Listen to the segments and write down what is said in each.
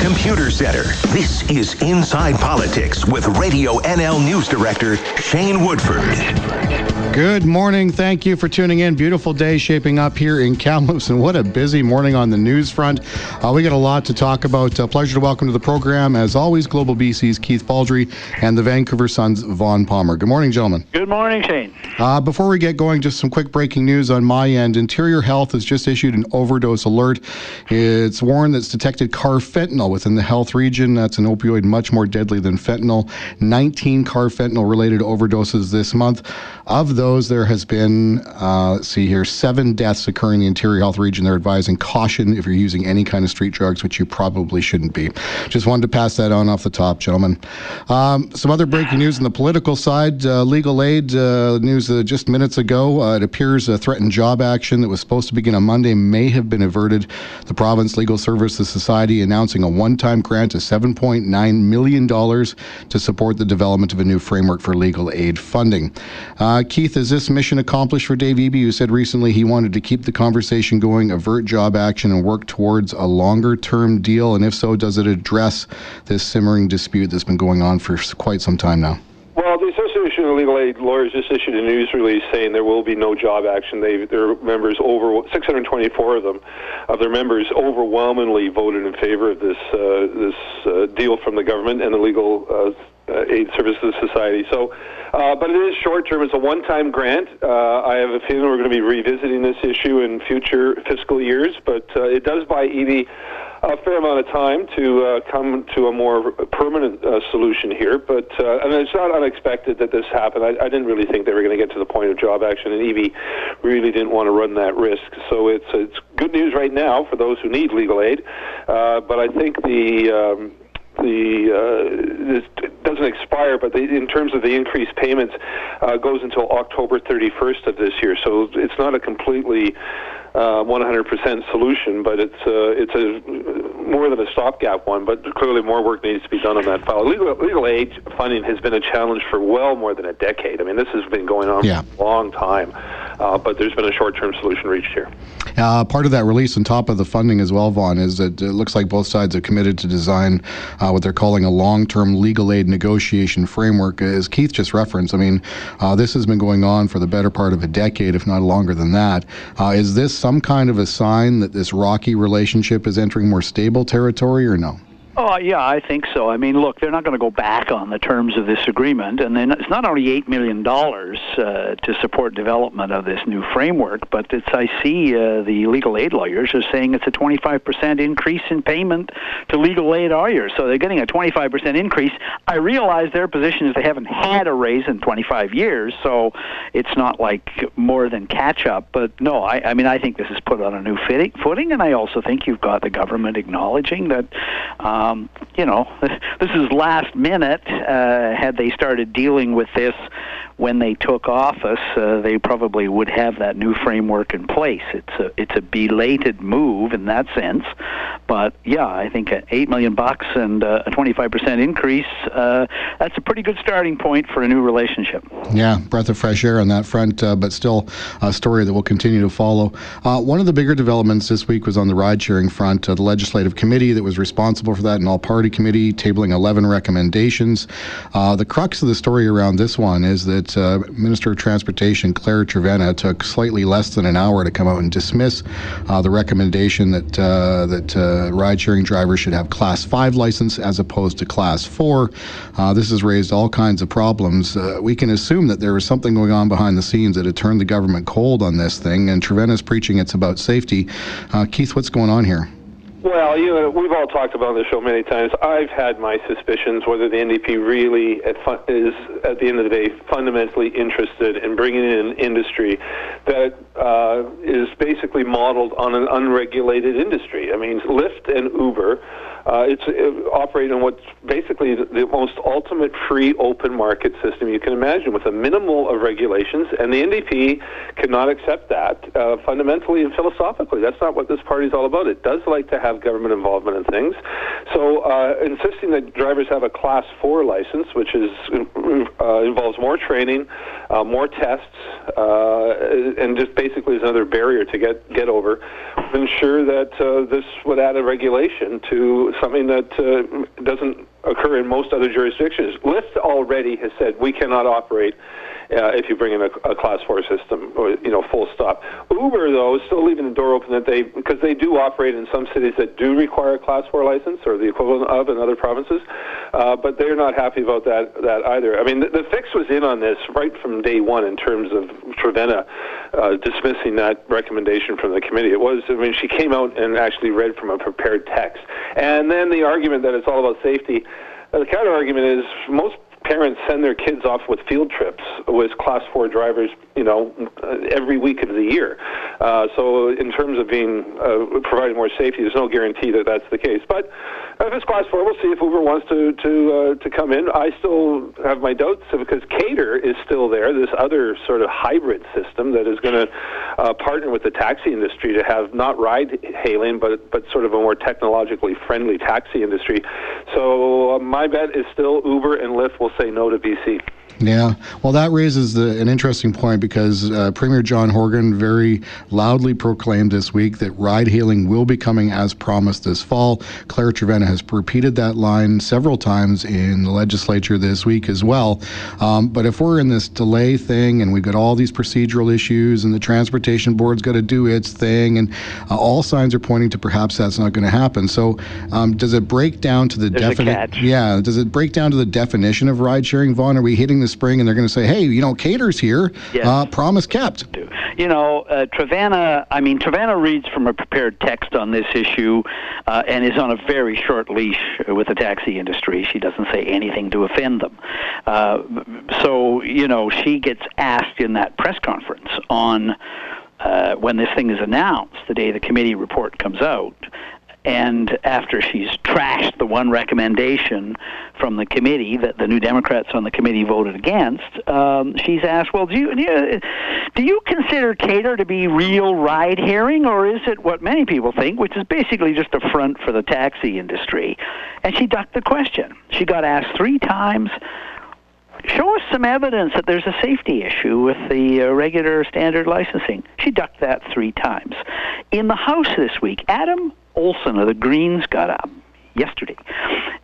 Computer Center. This is Inside Politics with Radio NL News Director Shane Woodford. Good morning. Thank you for tuning in. Beautiful day shaping up here in Kamloops, and what a busy morning on the news front. Uh, we got a lot to talk about. Uh, pleasure to welcome to the program, as always, Global BC's Keith Baldry and the Vancouver Sun's Vaughn Palmer. Good morning, gentlemen. Good morning, Shane. Uh, before we get going, just some quick breaking news on my end. Interior Health has just issued an overdose alert. It's warned that it's detected carfentanil within the health region. That's an opioid much more deadly than fentanyl. 19 carfentanil related overdoses this month. Of those, there has been, uh, let's see here, seven deaths occurring in the interior health region. They're advising caution if you're using any kind of street drugs, which you probably shouldn't be. Just wanted to pass that on off the top, gentlemen. Um, some other breaking news on the political side uh, legal aid uh, news uh, just minutes ago. Uh, it appears a threatened job action that was supposed to begin on Monday may have been averted. The Province Legal Services Society announcing a one time grant of $7.9 million to support the development of a new framework for legal aid funding. Uh, Keith, is this mission accomplished for Dave Eby, who said recently he wanted to keep the conversation going, avert job action, and work towards a longer term deal? And if so, does it address this simmering dispute that's been going on for quite some time now? Well, the Association of Legal Aid Lawyers just issued a news release saying there will be no job action. They, their members, over 624 of them, of their members, overwhelmingly voted in favor of this uh, this uh, deal from the government and the Legal uh, uh Aid Services Society. So, uh, but it is short term. It's a one time grant. Uh, I have a feeling we're going to be revisiting this issue in future fiscal years, but it does buy Eby a fair amount of time to uh, come to a more permanent uh, solution here. But uh, and it's not unexpected that this happened. I, I didn't really think they were going to get to the point of job action, and Eby really didn't want to run that risk. So it's it's good news right now for those who need legal aid. Uh, but I think the um, the uh, this doesn't expire, but the, in terms of the increased payments, uh, goes until October 31st of this year. So it's not a completely uh, 100% solution, but it's uh, it's a more than a stopgap one. But clearly, more work needs to be done on that file. Legal legal aid funding has been a challenge for well more than a decade. I mean, this has been going on yeah. for a long time, uh, but there's been a short-term solution reached here. Uh, part of that release, on top of the funding as well, Vaughn, is that it looks like both sides have committed to design uh, what they're calling a long-term legal aid negotiation framework. As Keith just referenced, I mean, uh, this has been going on for the better part of a decade, if not longer than that. is this some kind of a sign that this rocky relationship is entering more stable territory, or no? Oh, yeah, I think so. I mean, look, they're not going to go back on the terms of this agreement, and then it's not only $8 million uh, to support development of this new framework, but it's, I see uh, the legal aid lawyers are saying it's a 25% increase in payment to legal aid lawyers. So they're getting a 25% increase. I realize their position is they haven't had a raise in 25 years, so it's not like more than catch up. But no, I, I mean, I think this is put on a new footing, and I also think you've got the government acknowledging that. Um, um, you know, this is last minute. Uh, had they started dealing with this when they took office, uh, they probably would have that new framework in place. It's a it's a belated move in that sense, but yeah, I think eight million bucks and uh, a twenty five percent increase. Uh, that's a pretty good starting point for a new relationship. Yeah, breath of fresh air on that front, uh, but still a story that will continue to follow. Uh, one of the bigger developments this week was on the ride sharing front. Uh, the legislative committee that was responsible for that, an all party committee, tabling eleven recommendations. the crux of the story around this one is that uh, Minister of Transportation Claire Trevena took slightly less than an hour to come out and dismiss uh, the recommendation that uh, that uh, ride-sharing drivers should have Class Five license as opposed to Class Four. Uh, this has raised all kinds of problems. we can assume that there was something going on behind the scenes that had turned the government cold on this thing, and Trevena's preaching it's about safety. Keith, what's going on here? Well, you know, we've all talked about this show many times. I've had my suspicions whether the NDP really at fun- is, at the end of the day, fundamentally interested in bringing in an industry that uh, is basically modeled on an unregulated industry. I mean, Lyft and Uber uh, it's it operating on what's basically the, the, most ultimate free open market system you can imagine with a minimal of regulations, and the NDP cannot accept that uh, fundamentally and philosophically. That's not what this party is all about. It does like to have government involvement in things. So uh, insisting that drivers have a Class 4 license, which is uh, involves more training, uh, more tests, uh, and just basically is another barrier to get, get over, ensure that uh, this would add a regulation to something that uh, doesn't occur in most other jurisdictions. Lyft already has said we cannot operate uh, if you bring in a, a class four system, or, you know, full stop. Uber, though, is still leaving the door open that they, because they do operate in some cities that do require a class four license or the equivalent of in other provinces, uh, but they're not happy about that, that either. I mean, the, the fix was in on this right from day one in terms of Trevena uh, dismissing that recommendation from the committee. It was, I mean, she came out and actually read from a prepared text. And then the argument that it's all about safety, the counter argument is most parents send their kids off with field trips with class four drivers, you know, every week of the year. Uh, so in terms of being uh, providing more safety, there's no guarantee that that's the case. But if it's class four, we'll see if Uber wants to to uh, to come in. I still have my doubts because Kater is still there. This other sort of hybrid system that is going to uh, partner with the taxi industry to have not ride hailing, but but sort of a more technologically friendly taxi industry. So uh, my bet is still Uber and Lyft will say no to BC. Yeah, well, that raises the, an interesting point because uh, Premier John Horgan very loudly proclaimed this week that ride hailing will be coming as promised this fall. Claire Trevena has repeated that line several times in the legislature this week as well. Um, but if we're in this delay thing and we've got all these procedural issues and the transportation board's got to do its thing, and uh, all signs are pointing to perhaps that's not going to happen. So, um, does it break down to the definition? Yeah, does it break down to the definition of ride sharing, Vaughn? Are we hitting spring and they're going to say, hey, you know, Kater's here, yes. uh, promise kept. You know, uh, I mean, Trevena reads from a prepared text on this issue uh, and is on a very short leash with the taxi industry. She doesn't say anything to offend them. Uh, so, you know, she gets asked in that press conference on. Uh, when this thing is announced, the day the committee report comes out, and after she's trashed the one recommendation from the committee that the New Democrats on the committee voted against, um, she's asked, "Well, do you, do you do you consider Kater to be real ride hailing, or is it what many people think, which is basically just a front for the taxi industry?" And she ducked the question. She got asked three times show us some evidence that there's a safety issue with the uh, regular standard licensing. She ducked that three times. In the House this week, Adam Olsen of the Greens got up yesterday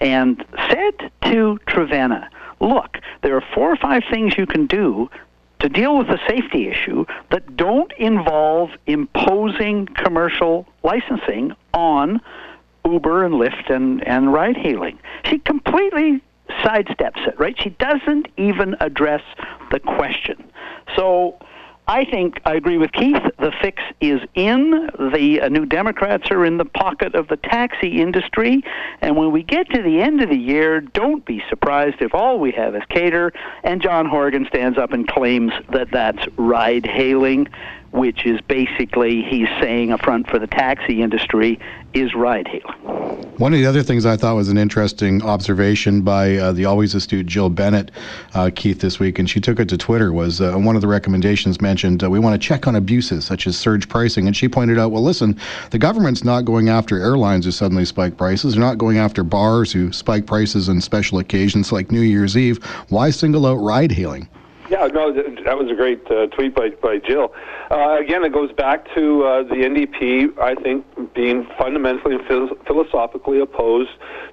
and said to Trevena, look, there are four or five things you can do to deal with the safety issue that don't involve imposing commercial licensing on Uber and Lyft and, and ride hailing. She completely sidesteps it, right? She doesn't even address the question. So I think I agree with Keith. The fix is in. The uh, New Democrats are in the pocket of the taxi industry. And when we get to the end of the year, don't be surprised if all we have is Kater and John Horgan stands up and claims that that's ride hailing which is basically he's saying a front for the taxi industry is ride hailing. One of the other things I thought was an interesting observation by uh, the always astute Jill Bennett, uh, Keith, this week, and she took it to Twitter, was uh, one of the recommendations mentioned uh, we want to check on abuses such as surge pricing. And she pointed out, well, listen, the government's not going after airlines who suddenly spike prices. They're not going after bars who spike prices on special occasions like New Year's Eve. Why single out ride hailing? Yeah, no, that was a great uh, tweet by, by Jill. Uh, again, it goes back to uh, the NDP, I think, being fundamentally and philosophically opposed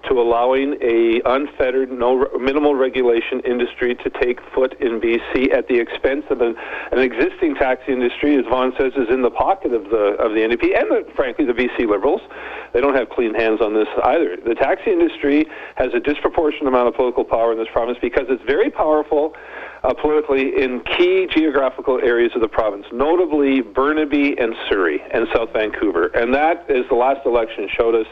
to allowing a unfettered, no minimal regulation industry to take foot in BC at the expense of an, an existing taxi industry, as Vaughn says, is in the pocket of the of the NDP and, the, frankly, the BC Liberals. They don't have clean hands on this either. The taxi industry has a disproportionate amount of political power in this province because it's very powerful uh, politically in key geographical areas of the province, notably Burnaby and Surrey and South Vancouver. And that, as the last election showed us,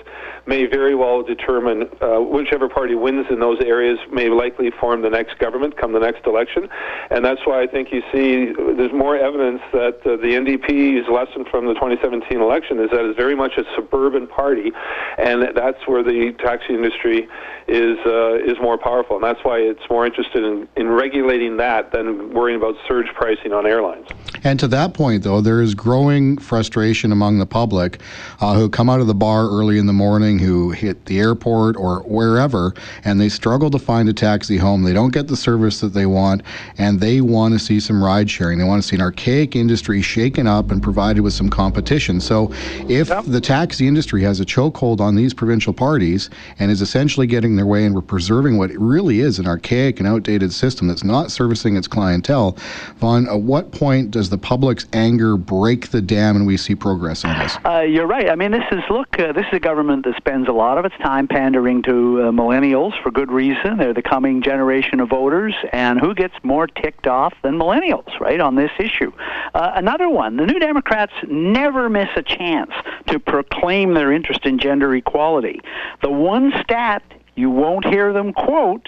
may very well determine uh, whichever party wins in those areas may likely form the next government come the next election. And that's why I think you see there's more evidence that uh, the NDP's lesson from the 2017 election is that it's very much a suburban party, and that's where the taxi industry is uh, is more powerful, and that's why it's more interested in, in regulating that than worrying about surge pricing on airlines. And to that point, though, there is growing frustration among the public uh, who come out of the bar early in the morning, who hit the airport or wherever, and they struggle to find a taxi home. They don't get the service that they want, and they want to see some ride sharing. They want to see an archaic industry shaken up and provided with some competition. So, if yep. the taxi industry has a chokehold on these provincial parties and is essentially getting their way and we're preserving what really is an archaic and outdated system that's not servicing its clientele, Vaughn, at what point does the public's anger break the dam and we see progress on this? Uh, you're right. I mean, this is look. Uh, this is a government that spends a lot of its time pandering to uh, millennials for good reason. They're the coming generation of voters, and who gets more ticked off than millennials, right, on this issue? Uh, another one: the New Democrats never miss a chance to proclaim their interest in gender equality. The one stat you won't hear them quote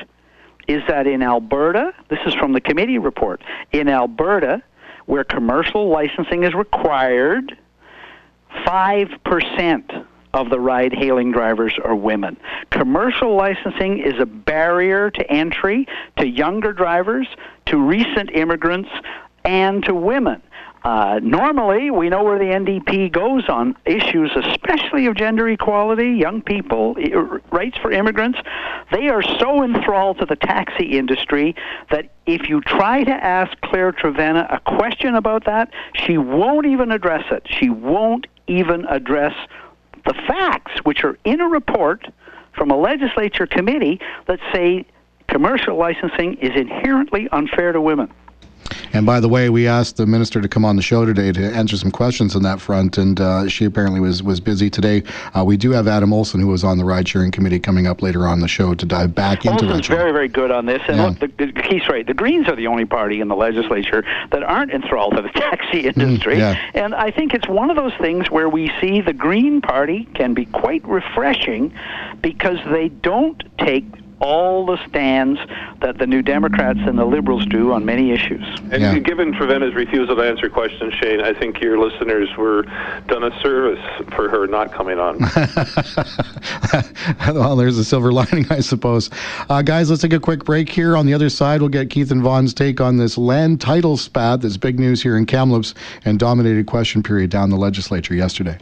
is that in Alberta, this is from the committee report, in Alberta, where commercial licensing is required, 5% of the ride hailing drivers are women. Commercial licensing is a barrier to entry to younger drivers, to recent immigrants, and to women. Uh, normally, we know where the NDP goes on issues, especially of gender equality, young people, rights for immigrants. They are so enthralled to the taxi industry that if you try to ask Claire Trevena a question about that, she won't even address it. She won't even address the facts, which are in a report from a legislature committee that say commercial licensing is inherently unfair to women. And by the way, we asked the minister to come on the show today to answer some questions on that front, and uh, she apparently was was busy today. Uh, we do have Adam Olsen, who was on the ride sharing committee, coming up later on the show to dive back into Olsen's very, very good on this. And yeah. look, the, the, Keith's right. The Greens are the only party in the legislature that aren't enthralled to the taxi mm, industry. Mm, yeah. And I think it's one of those things where we see the Green Party can be quite refreshing because they don't take all the stands that the New Democrats and the Liberals do on many issues. And yeah. given Trevena's refusal to answer questions, Shane, I think your listeners were done a service for her not coming on. well, there's a silver lining, I suppose. Uh, guys, let's take a quick break here. On the other side, we'll get Keith and Vaughn's take on this land title spat that's big news here in Kamloops and dominated question period down the legislature yesterday.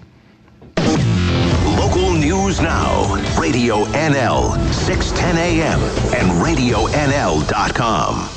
Now, Radio NL, 610 AM, and RadioNL.com.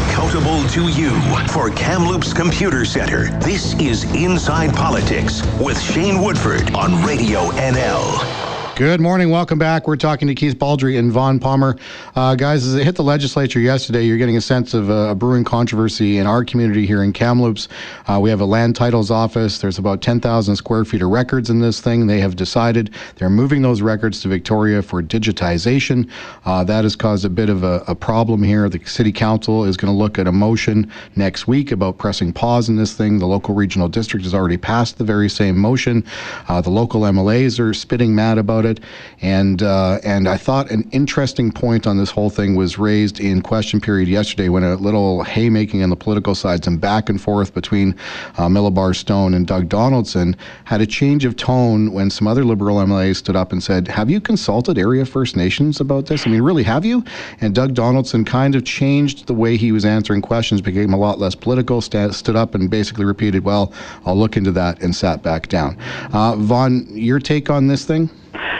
Accountable to you for Kamloops Computer Center. This is Inside Politics with Shane Woodford on Radio NL. Good morning. Welcome back. We're talking to Keith Baldry and Vaughn Palmer. Uh, guys, as it hit the legislature yesterday, you're getting a sense of a brewing controversy in our community here in Kamloops. Uh, we have a land titles office. There's about 10,000 square feet of records in this thing. They have decided they're moving those records to Victoria for digitization. Uh, that has caused a bit of a, a problem here. The city council is going to look at a motion next week about pressing pause in this thing. The local regional district has already passed the very same motion. Uh, the local MLAs are spitting mad about about it. And uh, and I thought an interesting point on this whole thing was raised in question period yesterday when a little haymaking on the political sides and back and forth between uh, Milobar Stone and Doug Donaldson had a change of tone when some other Liberal MLAs stood up and said, "Have you consulted area First Nations about this? I mean, really, have you?" And Doug Donaldson kind of changed the way he was answering questions, became a lot less political, st- stood up and basically repeated, "Well, I'll look into that," and sat back down. Uh, Vaughn, your take on this thing?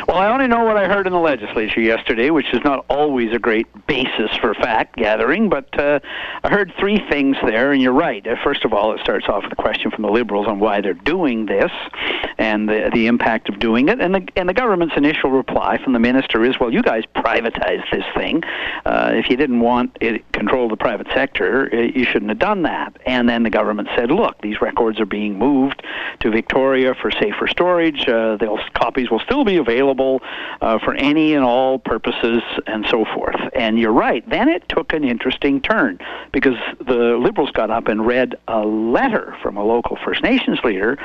Well, I only know what I heard in the legislature yesterday, which is not always a great basis for fact gathering, but uh, I heard three things there, and you're right. Uh, first of all, it starts off with a question from the Liberals on why they're doing this and the, the impact of doing it. And the, and the government's initial reply from the minister is, well, you guys privatized this thing. Uh, if you didn't want it control the private sector, uh, you shouldn't have done that. And then the government said, look, these records are being moved to Victoria for safer storage. Uh, they'll, copies will still be available uh, for any and all purposes and so forth. And you're right. Then it took an interesting turn because the Liberals got up and read a letter from a local First Nations leader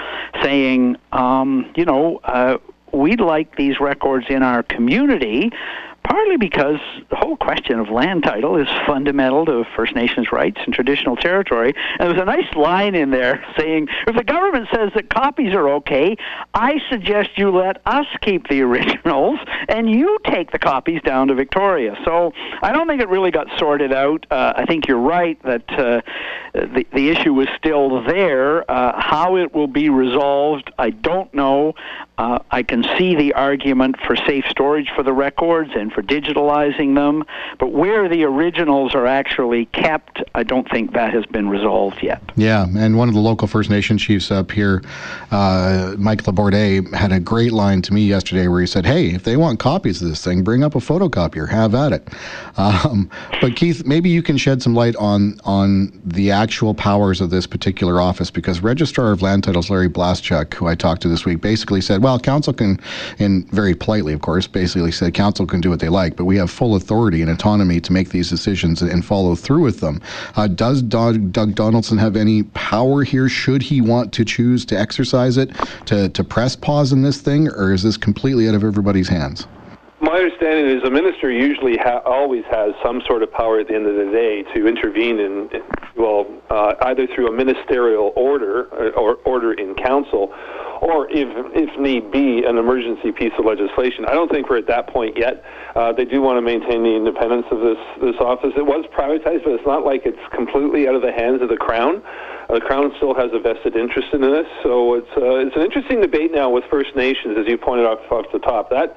saying, um, you know, uh, we'd like these records in our community partly because the whole question of land title is fundamental to First Nations rights and traditional territory. And there's a nice line in there saying, if the government says that copies are okay, I suggest you let us keep the originals and you take the copies down to Victoria. So I don't think it really got sorted out. Uh, I think you're right that uh, the, the issue is still there. Uh, how it will be resolved, I don't know. Uh, I can see the argument for safe storage for the records and for digitalizing them, but where the originals are actually kept, I don't think that has been resolved yet. Yeah, and one of the local First Nation chiefs up here, uh, Mike LeBourdais, had a great line to me yesterday where he said, "Hey, if they want copies of this thing, bring up a photocopier, have at it." Um, but Keith, maybe you can shed some light on on the actual powers of this particular office because Registrar of Land Titles Larry Blaszczuk, who I talked to this week, basically said, "Well, council can, and very politely, of course, basically said council can do what they like, but we have full authority and autonomy to make these decisions and follow through with them." Uh, does Doug, Doug Donaldson have any power here? Should he want to choose to exercise it to to press pause in this thing, or is this completely out of everybody's hands? My understanding is a minister usually ha- always has some sort of power at the end of the day to intervene in, well, uh, either through a ministerial order uh, or order in council, or if if need be, an emergency piece of legislation. I don't think we're at that point yet. Uh, they do want to maintain the independence of this this office. It was privatized, but it's not like it's completely out of the hands of the crown. Uh, the Crown still has a vested interest in this, so it's uh, it's an interesting debate now with First Nations, as you pointed out off the top. That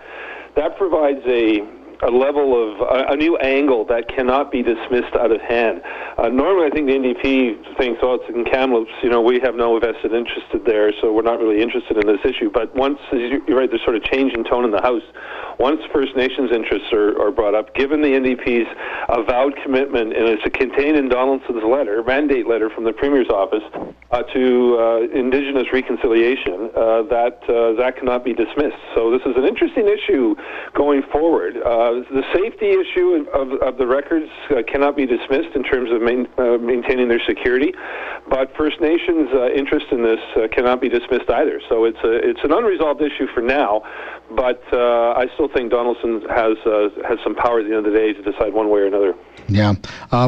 that provides a a level of a, a new angle that cannot be dismissed out of hand. Uh, normally, I think the NDP thinks, "Oh, it's in Kamloops. You know, we have no vested interest there, so we're not really interested in this issue." But once you're right, there's sort of change in tone in the House. Once First Nations interests are, are brought up, given the NDP's avowed commitment, and it's contained in Donaldson's letter, mandate letter from the Premier's office, uh, to uh, Indigenous reconciliation, uh, that uh, that cannot be dismissed. So this is an interesting issue going forward. Uh, Uh, the safety issue of, of the records uh, cannot be dismissed in terms of main, uh, maintaining their security, but First Nations' uh, interest in this cannot be dismissed either. So it's a, it's an unresolved issue for now, but I still think Donaldson has has some power at the end of the day to decide one way or another. Yeah,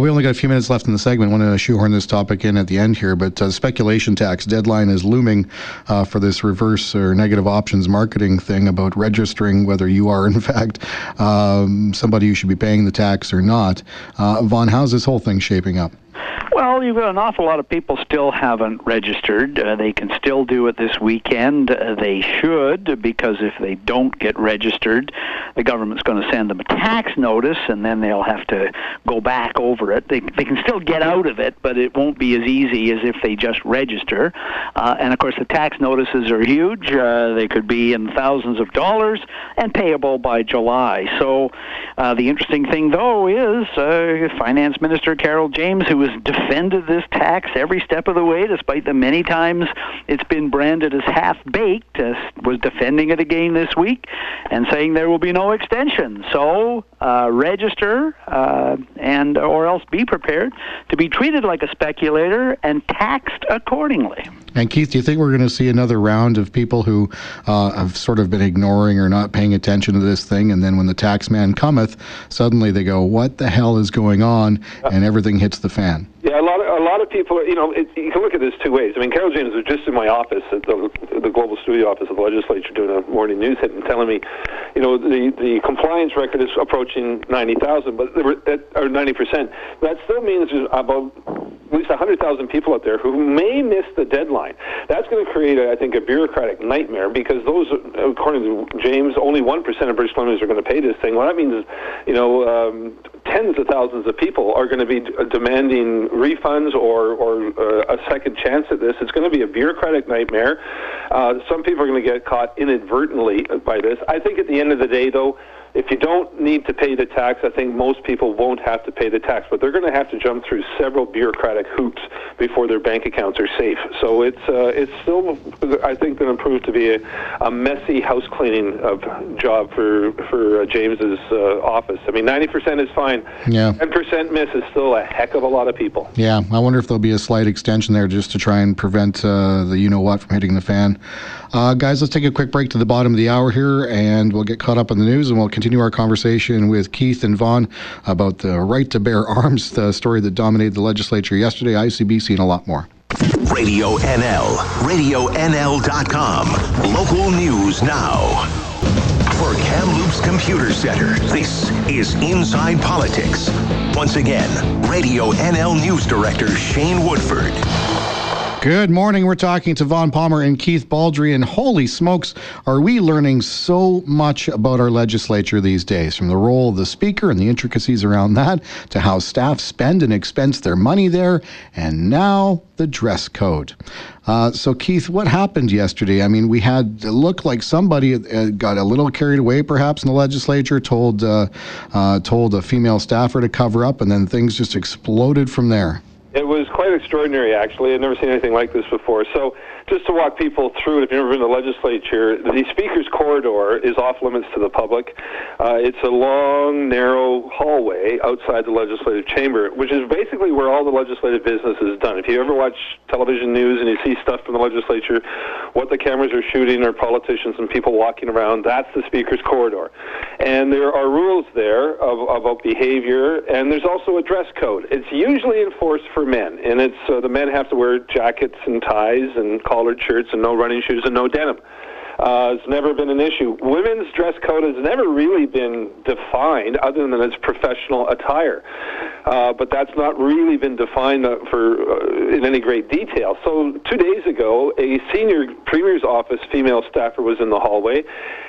we only got a few minutes left in the segment. I want to shoehorn this topic in at the end here, but speculation tax deadline is looming uh, for this reverse or negative options marketing thing about registering whether you are in fact um, somebody who should be paying the tax or not. Uh, Vaughn, how's this whole thing shaping up? Well, you've got an awful lot of people still haven't registered. Uh, they can still do it this weekend. Uh, they should, because if they don't get registered, the government's going to send them a tax notice, and then they'll have to go back over it. They, they can still get out of it, but it won't be as easy as if they just register. Uh, and of course, the tax notices are huge. Uh, they could be in thousands of dollars and payable by July. So uh, the interesting thing, though, is uh, Finance Minister Carole James, who was defended this tax every step of the way, despite the many times it's been branded as half baked, uh, was defending it again this week and saying there will be no extension. So uh, register uh, and or else be prepared to be treated like a speculator and taxed accordingly. And Keith, do you think we're going to see another round of people who uh, have sort of been ignoring or not paying attention to this thing, and then when the tax man cometh, suddenly they go, "What the hell is going on?" and everything hits the fan. Yeah, a lot of a lot of people, you know, it, you can look at this two ways. I mean, Carole James was just in my office at the the global studio office of the legislature doing a morning news hit and telling me, you know, the the compliance record is approaching ninety thousand, but that or ninety percent. That still means there's about at least hundred thousand people out there who may miss the deadline. That's going to create, I think, a bureaucratic nightmare because those, according to James, only one percent of British Columbians are going to pay this thing. Well, that means, is you know, um, tens of thousands of people are going to be demanding refunds or, or uh, a second chance at this. It's going to be a bureaucratic nightmare. Uh, some people are going to get caught inadvertently by this. I think at the end of the day, though, if you don't need to pay the tax, I think most people won't have to pay the tax, but they're going to have to jump through several bureaucratic hoops before their bank accounts are safe. So it's uh, it's still, I think, going to prove to be a, a messy house cleaning of job for for uh, James's uh, office. I mean, 90% is fine. Yeah. 10% miss is still a heck of a lot of people. Yeah, I wonder if there'll be a slight extension there just to try and prevent uh, the you know what from hitting the fan. Uh, guys, let's take a quick break to the bottom of the hour here, and we'll get caught up on the news, and we'll continue continue our conversation with Keith and Vaughn about the right to bear arms, the story that dominated the legislature yesterday, ICBC, and a lot more. Radio NL, RadioNL.com. Local news now. For Kamloops Computer Center, this is Inside Politics. Once again, Radio NL News Director Shane Woodford. Good morning. We're talking to Vaughn Palmer and Keith Baldry. And holy smokes, are we learning so much about our legislature these days? From the role of the speaker and the intricacies around that, to how staff spend and expense their money there, and now the dress code. Uh, so, Keith, what happened yesterday? I mean, we had it looked like somebody uh, got a little carried away, perhaps in the legislature, told uh, uh, told a female staffer to cover up, and then things just exploded from there. It was quite extraordinary, actually. I'd never seen anything like this before. So, just to walk people through if you've never been to the legislature, the Speaker's corridor is off limits to the public. Uh, it's a long, narrow hallway outside the legislative chamber, which is basically where all the legislative business is done. If you ever watch television news and you see stuff from the legislature, what the cameras are shooting are politicians and people walking around, that's the Speaker's corridor. And there are rules there of, about behavior, and there's also a dress code. It's usually enforced for men, and it's uh, the men have to wear jackets and ties and collared shirts and no running shoes and no denim. Uh, it's never been an issue. Women's dress code has never really been defined, other than its professional attire. Uh, but that's not really been defined uh, for uh, in any great detail. So two days ago, a senior premier's office female staffer was in the hallway,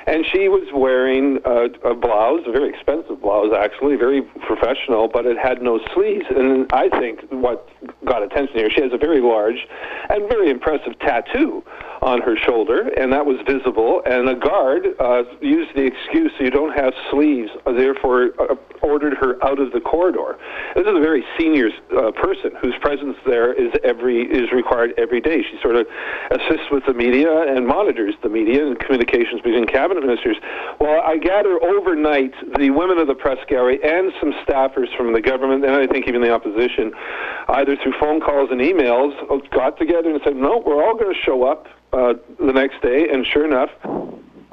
and she was wearing uh, a blouse, a very expensive blouse actually, very professional, but it had no sleeves. And I think what got attention here, she has a very large and very impressive tattoo on her shoulder, and that was visible. And a guard uh, used the excuse you don't have sleeves, uh, therefore uh, ordered her out of the corridor. This is a very senior uh, person whose presence there is every is required every day. She sort of assists with the media and monitors the media and communications between cabinet ministers. Well, I gather overnight the women of the press gallery and some staffers from the government and I think even the opposition, either through phone calls and emails, got together and said, "No, we're all going to show up." Uh, the next day, and sure enough,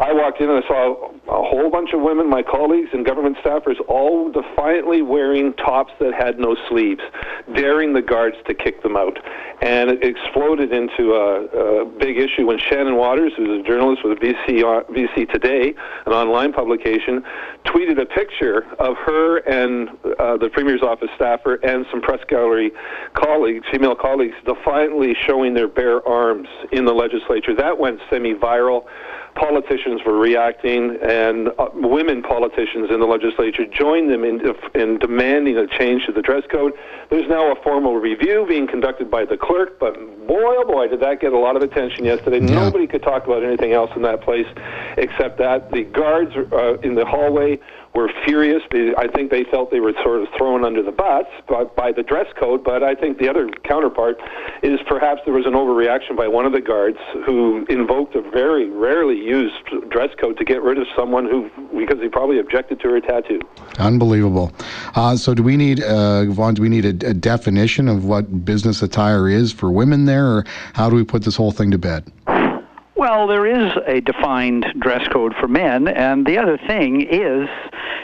I walked in and I saw a whole bunch of women, my colleagues and government staffers, all defiantly wearing tops that had no sleeves, daring the guards to kick them out. And it exploded into a, a big issue when Shannon Waters, who's a journalist with BC, BC Today, an online publication, tweeted a picture of her and uh, the Premier's office staffer and some press gallery colleagues, female colleagues, defiantly showing their bare arms in the legislature. That went semi-viral politicians were reacting, and uh, women politicians in the legislature joined them in, in demanding a change to the dress code. There's now a formal review being conducted by the clerk, but boy, oh boy, did that get a lot of attention yesterday. Yeah. Nobody could talk about anything else in that place except that. The guards uh, in the hallway were furious. I think they felt they were sort of thrown under the bus by, by the dress code. But I think the other counterpart is perhaps there was an overreaction by one of the guards who invoked a very rarely used dress code to get rid of someone who, because he probably objected to her tattoo. Unbelievable. Uh, so, do we need, uh, Vaughn? Do we need a, a definition of what business attire is for women there, or how do we put this whole thing to bed? Well, there is a defined dress code for men, and the other thing is,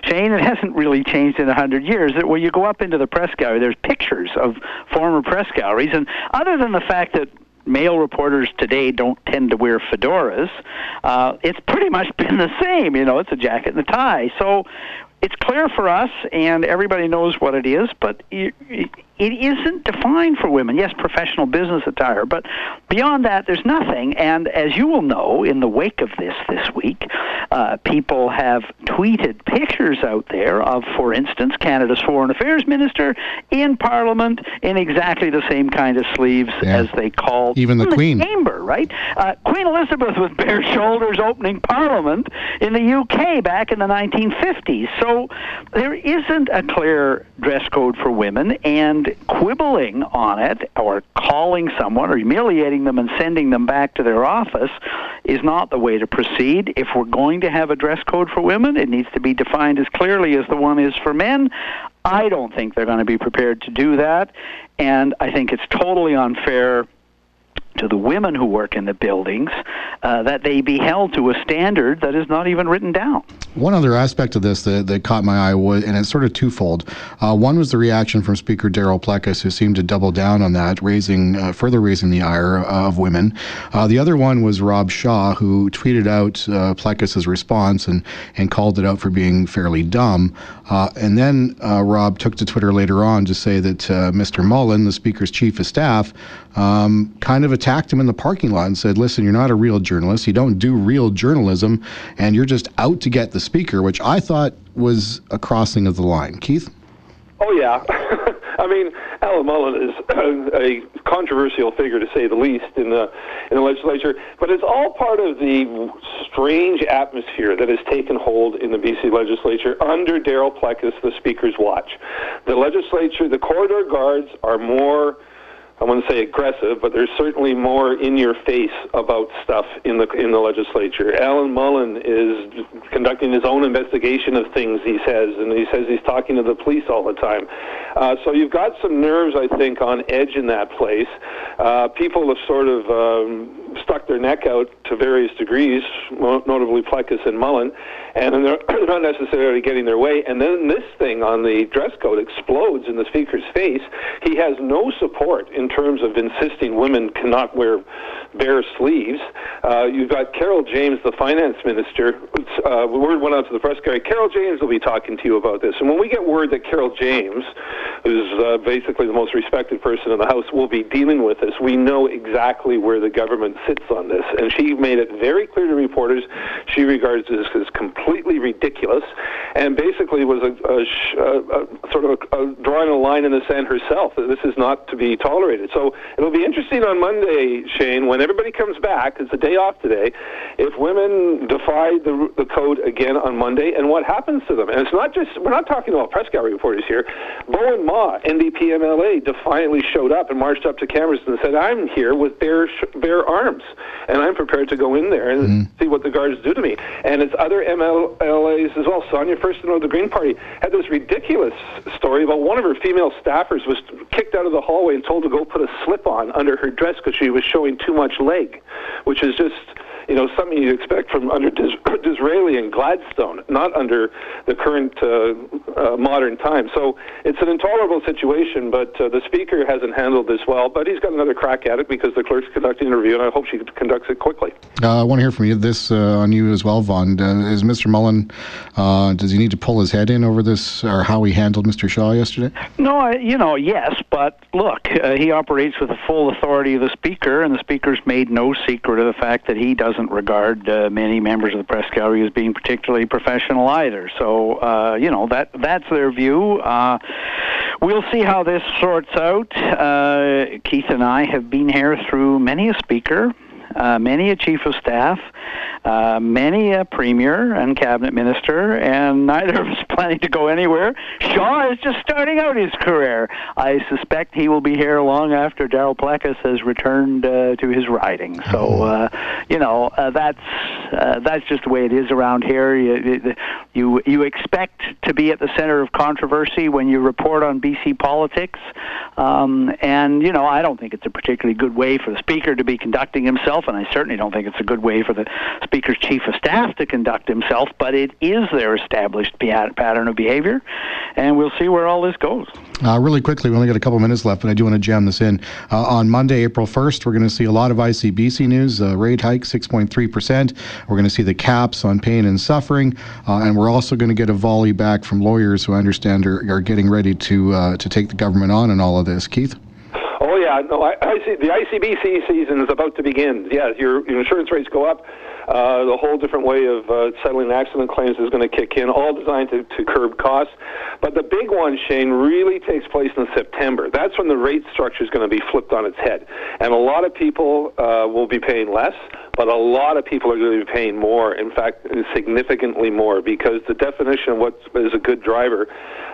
Shane, it hasn't really changed in a hundred years. That when you go up into the press gallery, there's pictures of former press galleries, and other than the fact that male reporters today don't tend to wear fedoras, uh, it's pretty much been the same. You know, it's a jacket and a tie. So it's clear for us, and everybody knows what it is, but it, it isn't defined for women. Yes, professional business attire, but beyond that, there's nothing. And as you will know, in the wake of this this week, uh, people have tweeted pictures out there of, for instance, Canada's Foreign Affairs Minister in Parliament in exactly the same kind of sleeves yeah. as they called even the, the Queen chamber, right? Uh, Queen Elizabeth with bare shoulders opening Parliament in the UK back in the 1950s. So there isn't a clear dress code for women, and quibbling on it or calling someone or humiliating them and sending them back to their office is not the way to proceed. If we're going to have a dress code for women, it needs to be defined as clearly as the one is for men. I don't think they're going to be prepared to do that, and I think it's totally unfair to the women who work in the buildings uh, that they be held to a standard that is not even written down. One other aspect of this that, that caught my eye was, and it's sort of twofold. Uh, one was the reaction from Speaker Darryl Plecas, who seemed to double down on that, raising uh, further raising the ire of women. Uh, the other one was Rob Shaw, who tweeted out uh, Plecas's response and and called it out for being fairly dumb. Uh, and then uh, Rob took to Twitter later on to say that Mr. Mullen, the Speaker's chief of staff, um, kind of attacked him in the parking lot and said, "Listen, you're not a real journalist. You don't do real journalism, and you're just out to get the speaker," which I thought was a crossing of the line. Keith? Oh, yeah. I mean, Alan Mullen is a controversial figure, to say the least, in the in the legislature. But it's all part of the strange atmosphere that has taken hold in the BC legislature under Darryl Plecas, the Speaker's watch. The legislature, the corridor guards, are more I wouldn't say aggressive, but there's certainly more in your face about stuff in the in the legislature. Alan Mullen is conducting his own investigation of things. He says, and he says he's talking to the police all the time. Uh, so you've got some nerves, I think, on edge in that place. Uh, people have sort of um, stuck their neck out to various degrees, notably Plecas and Mullen, and they're not necessarily getting their way. And then this thing on the dress code explodes in the speaker's face. He has no support in terms of insisting women cannot wear bare sleeves. Uh, you've got Carole James, the finance minister. Uh, word went out to the press guy. Carole James will be talking to you about this. And when we get word that Carole James, who's uh, basically the most respected person in the House, will be dealing with this, we know exactly where the government sits on this. And she made it very clear to reporters she regards this as completely ridiculous, and basically was a, a, a, a sort of drawing a line in the sand herself that this is not to be tolerated. So it'll be interesting on Monday, Shane, when everybody comes back. It's a day off today. If women defy the, the code again on Monday, and what happens to them? And it's not just we're not talking about press gallery reporters here. Bowinn Ma, NDP MLA, defiantly showed up and marched up to cameras and said, "I'm here with bare bare arms." And I'm prepared to go in there and mm. see what the guards do to me. And it's other MLAs as well. Sonia Furstenau of the Green Party had this ridiculous story about one of her female staffers was kicked out of the hallway and told to go put a slip on under her dress because she was showing too much leg, which is just you know, something you'd expect from under Dis- Disraeli and Gladstone, not under the current uh, uh, modern time. So it's an intolerable situation, but uh, the Speaker hasn't handled this well, but he's got another crack at it because the clerk's conducting a interview, and I hope she conducts it quickly. Uh, I want to hear from you this uh, on you as well, Vaughn. Uh, is Mr. Mullen, does he need to pull his head in over this, or how he handled Mr. Shaw yesterday? No, I, you know, yes, but look, he operates with the full authority of the Speaker, and the Speaker's made no secret of the fact that he does doesn't regard uh, many members of the press gallery as being particularly professional either. So uh, you know that that's their view. Uh, we'll see how this sorts out. Uh, Keith and I have been here through many a speaker. Uh, many a chief of staff, uh, many a premier and cabinet minister, and neither of us planning to go anywhere. Shaw is just starting out his career. I suspect he will be here long after Darryl Plecas has returned uh, to his riding. So, mm-hmm. uh, you know, uh, that's uh, that's just the way it is around here. You, you you expect to be at the center of controversy when you report on BC politics, um, and you know, I don't think it's a particularly good way for the speaker to be conducting himself, and I certainly don't think it's a good way for the Speaker's chief of staff to conduct himself, but it is their established pattern of behavior, and we'll see where all this goes. Uh, really quickly, we only got a couple minutes left, but I do want to jam this in. Uh, on Monday, April 1st, we're going to see a lot of ICBC news. Uh, rate hike, 6.3%. We're going to see the caps on pain and suffering, uh, and we're also going to get a volley back from lawyers who I understand are, are getting ready to uh, to take the government on in all of this. Keith? Yeah, no, I, I see the ICBC season is about to begin. Yeah, your, your insurance rates go up. Uh, the whole different way of uh, settling accident claims is going to kick in, all designed to, to curb costs. But the big one, Shane, really takes place in September. That's when the rate structure is going to be flipped on its head. And a lot of people uh, will be paying less, but a lot of people are going to be paying more. In fact, significantly more, because the definition of what is a good driver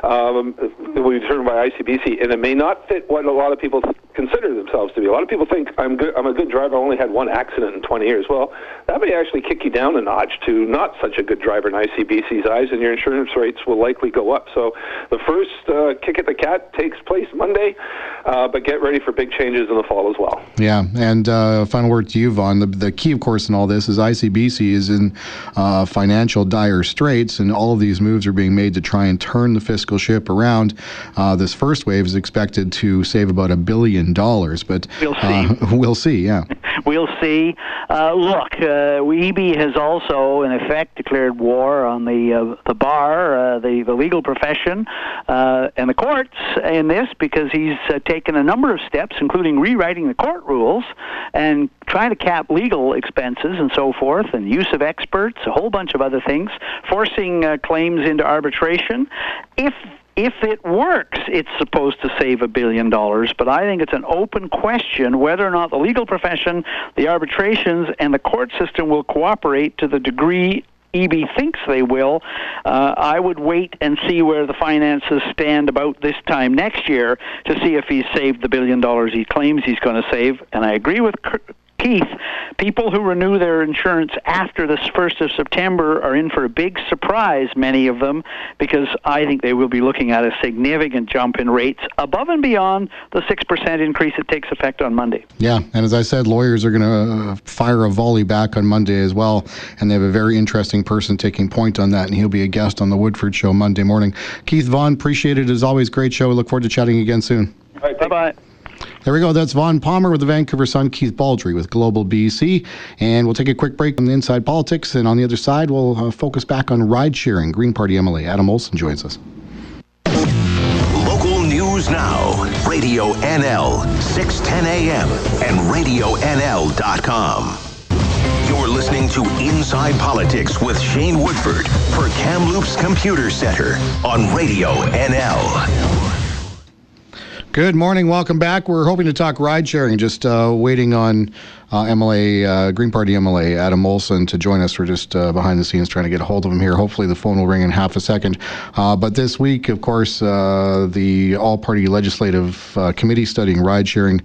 um, will be determined by ICBC, and it may not fit what a lot of people consider themselves to be. A lot of people think I'm good. I'm a good driver. I only had one accident in 20 years. Well, that may actually kick you down a notch to not such a good driver in ICBC's eyes, and your insurance rates will likely go up. So, the first uh, kick at the cat takes place Monday, uh, but get ready for big changes in the fall as well. Yeah, and uh, final word to you, Vaughn. The, the key, of course, in all this is ICBC is in uh, financial dire straits, and all of these moves are being made to try and turn the fiscal ship around. Uh, this first wave is expected to save about a billion dollars, but we'll see. Uh, we'll see. Yeah, we'll see. Uh, look, uh, Eby has also, in effect, declared war on the uh, the bar, uh, the the legal profession, and the courts in this because he's taken a number of steps, including rewriting the court rules and trying to cap legal expenses and so forth, and use of experts, a whole bunch of other things, forcing uh, claims into arbitration. If if it works, it's supposed to save a billion dollars, but I think it's an open question whether or not the legal profession, the arbitrations, and the court system will cooperate to the degree Eby thinks they will. Uh, I would wait and see where the finances stand about this time next year to see if he's saved the billion dollars he claims he's going to save. And I agree with Keith, people who renew their insurance after the 1st of September are in for a big surprise, many of them, because I think they will be looking at a significant jump in rates above and beyond the 6% increase that takes effect on Monday. Yeah, and as I said, lawyers are going to uh, fire a volley back on Monday as well, and they have a very interesting person taking point on that, and he'll be a guest on the Woodford Show Monday morning. Keith Vaughn, appreciate it as always. Great show. We look forward to chatting again soon. All right, Bye bye. There we go. That's Vaughn Palmer with the Vancouver Sun, Keith Baldry with Global BC. And we'll take a quick break on the inside politics. And on the other side, we'll uh, focus back on ride sharing. Green Party MLA Adam Olsen joins us. Local news now. Radio NL, 610 AM, and RadioNL.com. You're listening to Inside Politics with Shane Woodford for Kamloops Computer Center on Radio NL. Good morning. Welcome back. We're hoping to talk ride sharing. Just uh, waiting on uh, MLA, uh, Green Party MLA, Adam Olsen, to join us. We're just uh, behind the scenes trying to get a hold of him here. Hopefully, the phone will ring in half a second. Uh, but this week, of course, uh, the All Party Legislative uh, Committee studying ride sharing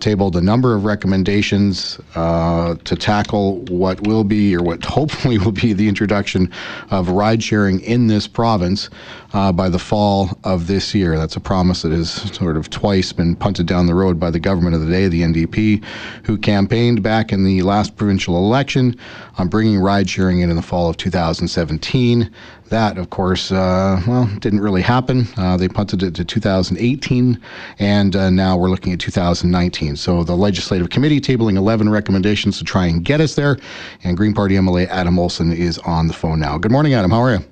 tabled a number of recommendations to tackle what will be, or what hopefully will be, the introduction of ride sharing in this province by the fall of this year. That's a promise that has sort of twice been punted down the road by the government of the day, the NDP, who campaigned campaigned back in the last provincial election on bringing ride sharing in in the fall of 2017. That, of course, uh, well, didn't really happen. Uh, they punted it to 2018, and uh, now we're looking at 2019. So the Legislative Committee tabling 11 recommendations to try and get us there. And Green Party MLA Adam Olsen is on the phone now. Good morning, Adam. How are you?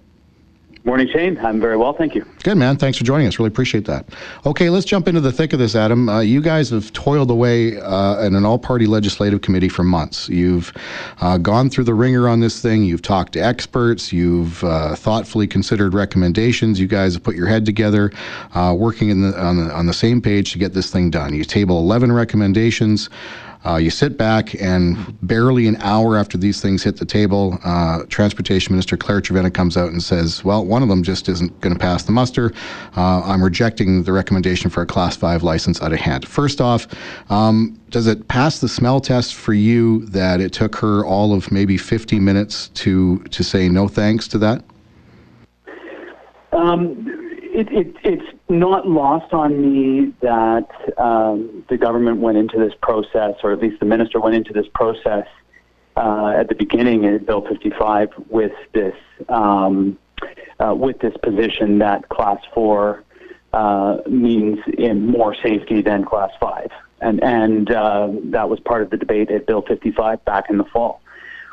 Morning, Shane. I'm very well, thank you. Good, man. Thanks for joining us. Really appreciate that. Okay, let's jump into the thick of this, Adam. Uh, you guys have toiled away uh, in an all party legislative committee for months. You've uh, gone through the ringer on this thing. You've talked to experts. You've uh, thoughtfully considered recommendations. You guys have put your head together, uh, working the, on, the, on the same page to get this thing done. You table 11 recommendations. Uh, you sit back, and barely an hour after these things hit the table, uh, Transportation Minister Claire Trevena comes out and says, Well, one of them just isn't going to pass the muster. Uh, I'm rejecting the recommendation for a Class 5 license out of hand. First off, um, does it pass the smell test for you that it took her all of maybe 50 minutes to, to say no thanks to that? Um, it, it, it's not lost on me that um, the government went into this process, or at least the minister went into this process uh, at the beginning in Bill 55 with this um, uh, with this position that Class Four uh, means more safety than Class Five, and and uh, that was part of the debate at Bill 55 back in the fall.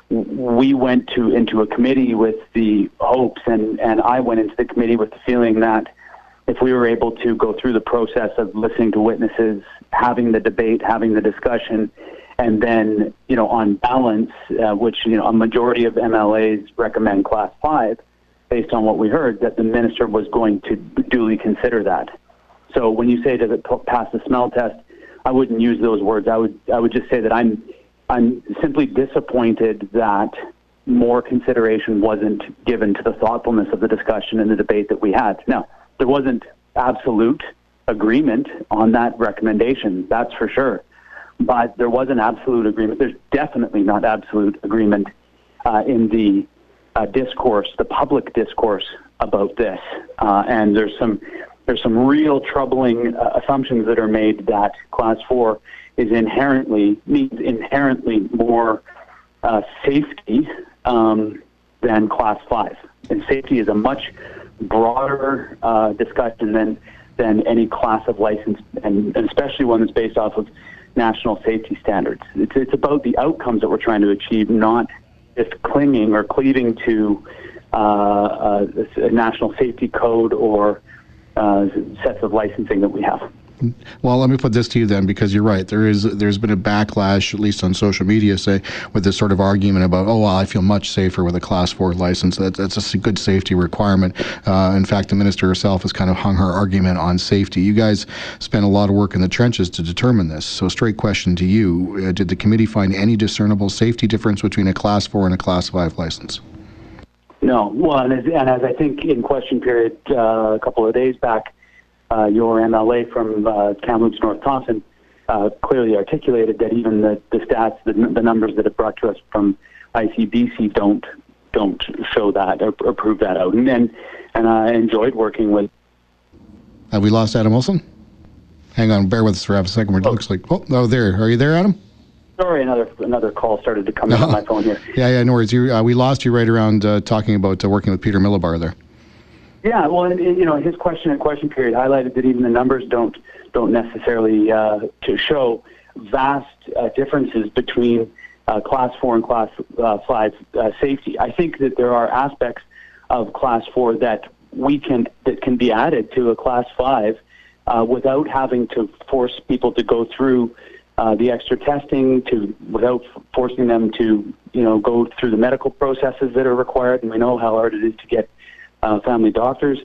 We went to into a committee with the hopes, and and I went into the committee with the feeling that if we were able to go through the process of listening to witnesses, having the debate, having the discussion, and then, you know, on balance, uh, which, you know, a majority of MLAs recommend class five, based on what we heard, that the minister was going to duly consider that. So when you say does it pass the smell test, I wouldn't use those words. I would I would just say that I'm I'm simply disappointed that more consideration wasn't given to the thoughtfulness of the discussion and the debate that we had. Now, there wasn't absolute agreement on that recommendation. That's for sure. But there was an absolute agreement. There's definitely not absolute agreement uh, in the uh, discourse, the public discourse about this. Uh, and there's some there's some real troubling uh, assumptions that are made that class four is inherently means inherently more uh, safety um, than class five. And safety is a much broader uh, discussion than than any class of license, and, and especially one that's based off of national safety standards. It's, it's about the outcomes that we're trying to achieve, not just clinging or cleaving to uh, a, a, national safety code or uh, sets of licensing that we have. Well, let me put this to you then, because you're right. There is there's been a backlash, at least on social media, say with this sort of argument about, oh, well, I feel much safer with a Class Four license. That, that's a good safety requirement. Uh, in fact, the minister herself has kind of hung her argument on safety. You guys spent a lot of work in the trenches to determine this. So, straight question to you: uh, Did the committee find any discernible safety difference between a Class Four and a Class Five license? No. Well, and as, and as I think in question period uh, a couple of days back uh, your MLA from uh, Kamloops North Thompson uh, clearly articulated that even the, the stats, the, the numbers that have brought to us from ICBC don't don't show that or, or prove that out. And, and and I enjoyed working with. Have we lost Adam Wilson? Hang on, bear with us for half a second. It oh. looks like oh, oh, there. Are you there, Adam? Sorry, another another call started to come in on my phone here. Yeah, yeah, no worries. You, uh, we lost you right around uh, talking about uh, working with Peter Milobar there. Yeah, well, and, you know, his question and question period highlighted that even the numbers don't don't necessarily uh, to show vast uh, differences between uh, class four and class uh, five uh, safety. I think that there are aspects of class four that we can that can be added to a class five uh, without having to force people to go through the extra testing, to without forcing them to you know go through the medical processes that are required. And we know how hard it is to get uh, family doctors.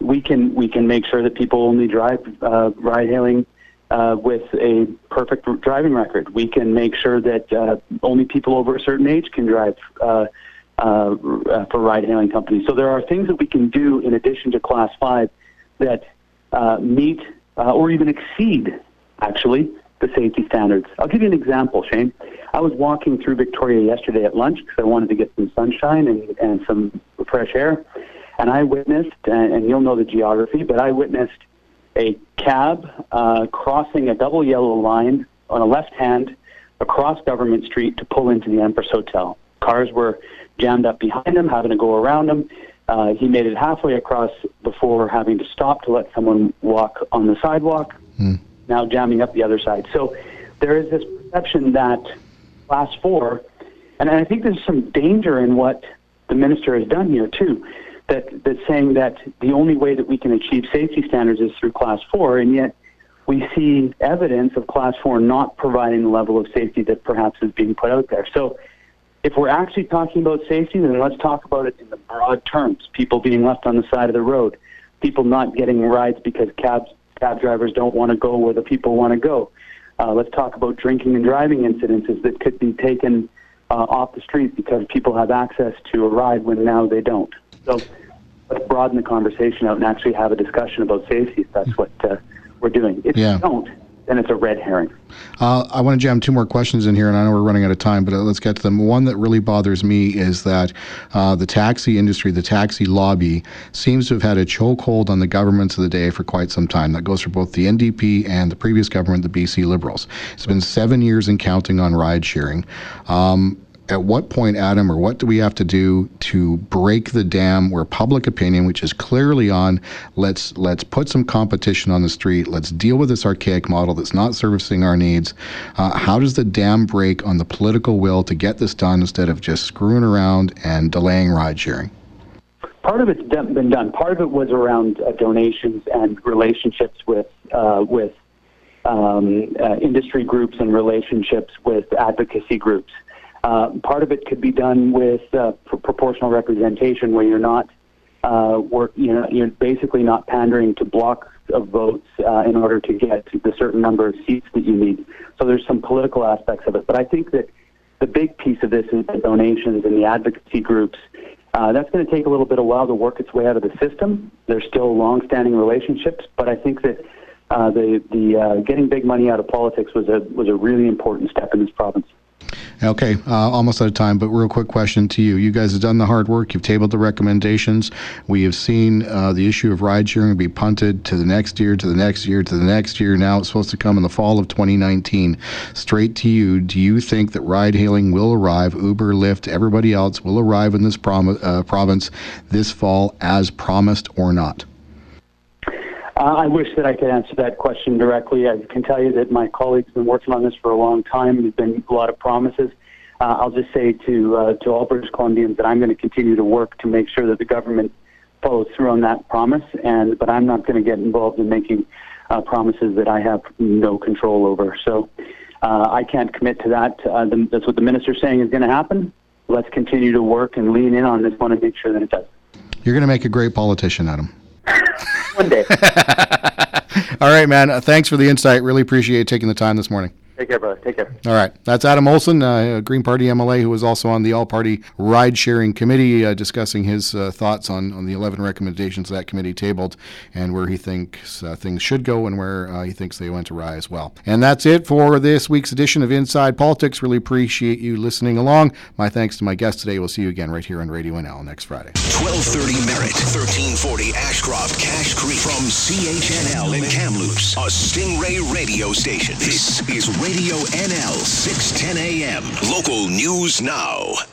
We can we can make sure that people only drive uh, ride hailing uh, with a perfect driving record. We can make sure that uh, only people over a certain age can drive uh, uh, uh, for ride hailing companies. So there are things that we can do in addition to Class Five that uh, meet uh, or even exceed actually the safety standards. I'll give you an example, Shane. I was walking through Victoria yesterday at lunch because I wanted to get some sunshine and, and some fresh air. And I witnessed, and you'll know the geography, but I witnessed a cab uh, crossing a double yellow line on a left hand across Government Street to pull into the Empress Hotel. Cars were jammed up behind him, having to go around him. Uh, he made it halfway across before having to stop to let someone walk on the sidewalk, mm. now jamming up the other side. So there is this perception that class four, and I think there's some danger in what the minister has done here too that that's saying that the only way that we can achieve safety standards is through class four, and yet we see evidence of class four not providing the level of safety that perhaps is being put out there. So if we're actually talking about safety, then let's talk about it in the broad terms. People being left on the side of the road, people not getting rides because cabs, cab drivers don't want to go where the people want to go. Uh, let's talk about drinking and driving incidences that could be taken uh, off the street because people have access to a ride when now they don't. So let's broaden the conversation out and actually have a discussion about safety if that's what uh, we're doing. If yeah. we don't, then it's a red herring. Uh, I want to jam two more questions in here, and I know we're running out of time, but uh, let's get to them. One that really bothers me is that uh, the taxi industry, the taxi lobby, seems to have had a chokehold on the governments of the day for quite some time. That goes for both the NDP and the previous government, the BC Liberals. It's been seven years and counting on ride sharing. Um, at what point, Adam, or what do we have to do to break the dam where public opinion, which is clearly on, let's let's put some competition on the street, let's deal with this archaic model that's not servicing our needs. Uh, how does the dam break on the political will to get this done instead of just screwing around and delaying ride sharing? Part of it's been done. Part of it was around uh, donations and relationships with uh, with um, uh, industry groups and relationships with advocacy groups. Uh, part of it could be done with uh, proportional representation, where you're not uh, work, you know, you're basically not pandering to blocks of votes uh, in order to get the certain number of seats that you need. So there's some political aspects of it, but I think that the big piece of this is the donations and the advocacy groups. Uh, that's going to take a little bit of while to work its way out of the system. There's still long-standing relationships, but I think that the the getting big money out of politics was a was a really important step in this province. Okay, uh, almost out of time, but real quick question to you. You guys have done the hard work. You've tabled the recommendations. We have seen uh, the issue of ride sharing be punted to the next year, to the next year, to the next year. Now it's supposed to come in the fall of 2019. Straight to you, do you think that ride hailing will arrive, Uber, Lyft, everybody else will arrive in this prom- uh, province this fall as promised or not? Uh, I wish that I could answer that question directly. I can tell you that my colleagues have been working on this for a long time. There's been a lot of promises. Uh, I'll just say to uh, to all British Columbians that I'm going to continue to work to make sure that the government follows through on that promise. And but I'm not going to get involved in making uh, promises that I have no control over. So uh, I can't commit to that. Uh, the, that's what the minister's saying is going to happen. Let's continue to work and lean in on this one and make sure that it does. You're going to make a great politician, Adam. One day. All right, man. Thanks for the insight. Really appreciate taking the time this morning. Take care, brother. Take care. All right. That's Adam Olsen, uh, Green Party MLA, who was also on the All Party Ride Sharing Committee, uh, discussing his uh, thoughts on, on the 11 recommendations that committee tabled and where he thinks uh, things should go and where uh, he thinks they went awry as well. And that's it for this week's edition of Inside Politics. Really appreciate you listening along. My thanks to my guest today. We'll see you again right here on Radio NL next Friday. 1230 Merritt, 1340 Ashcroft, Cache Creek. From CHNL in Kamloops, a Stingray radio station. This is Radio NL 610 AM. Local news now.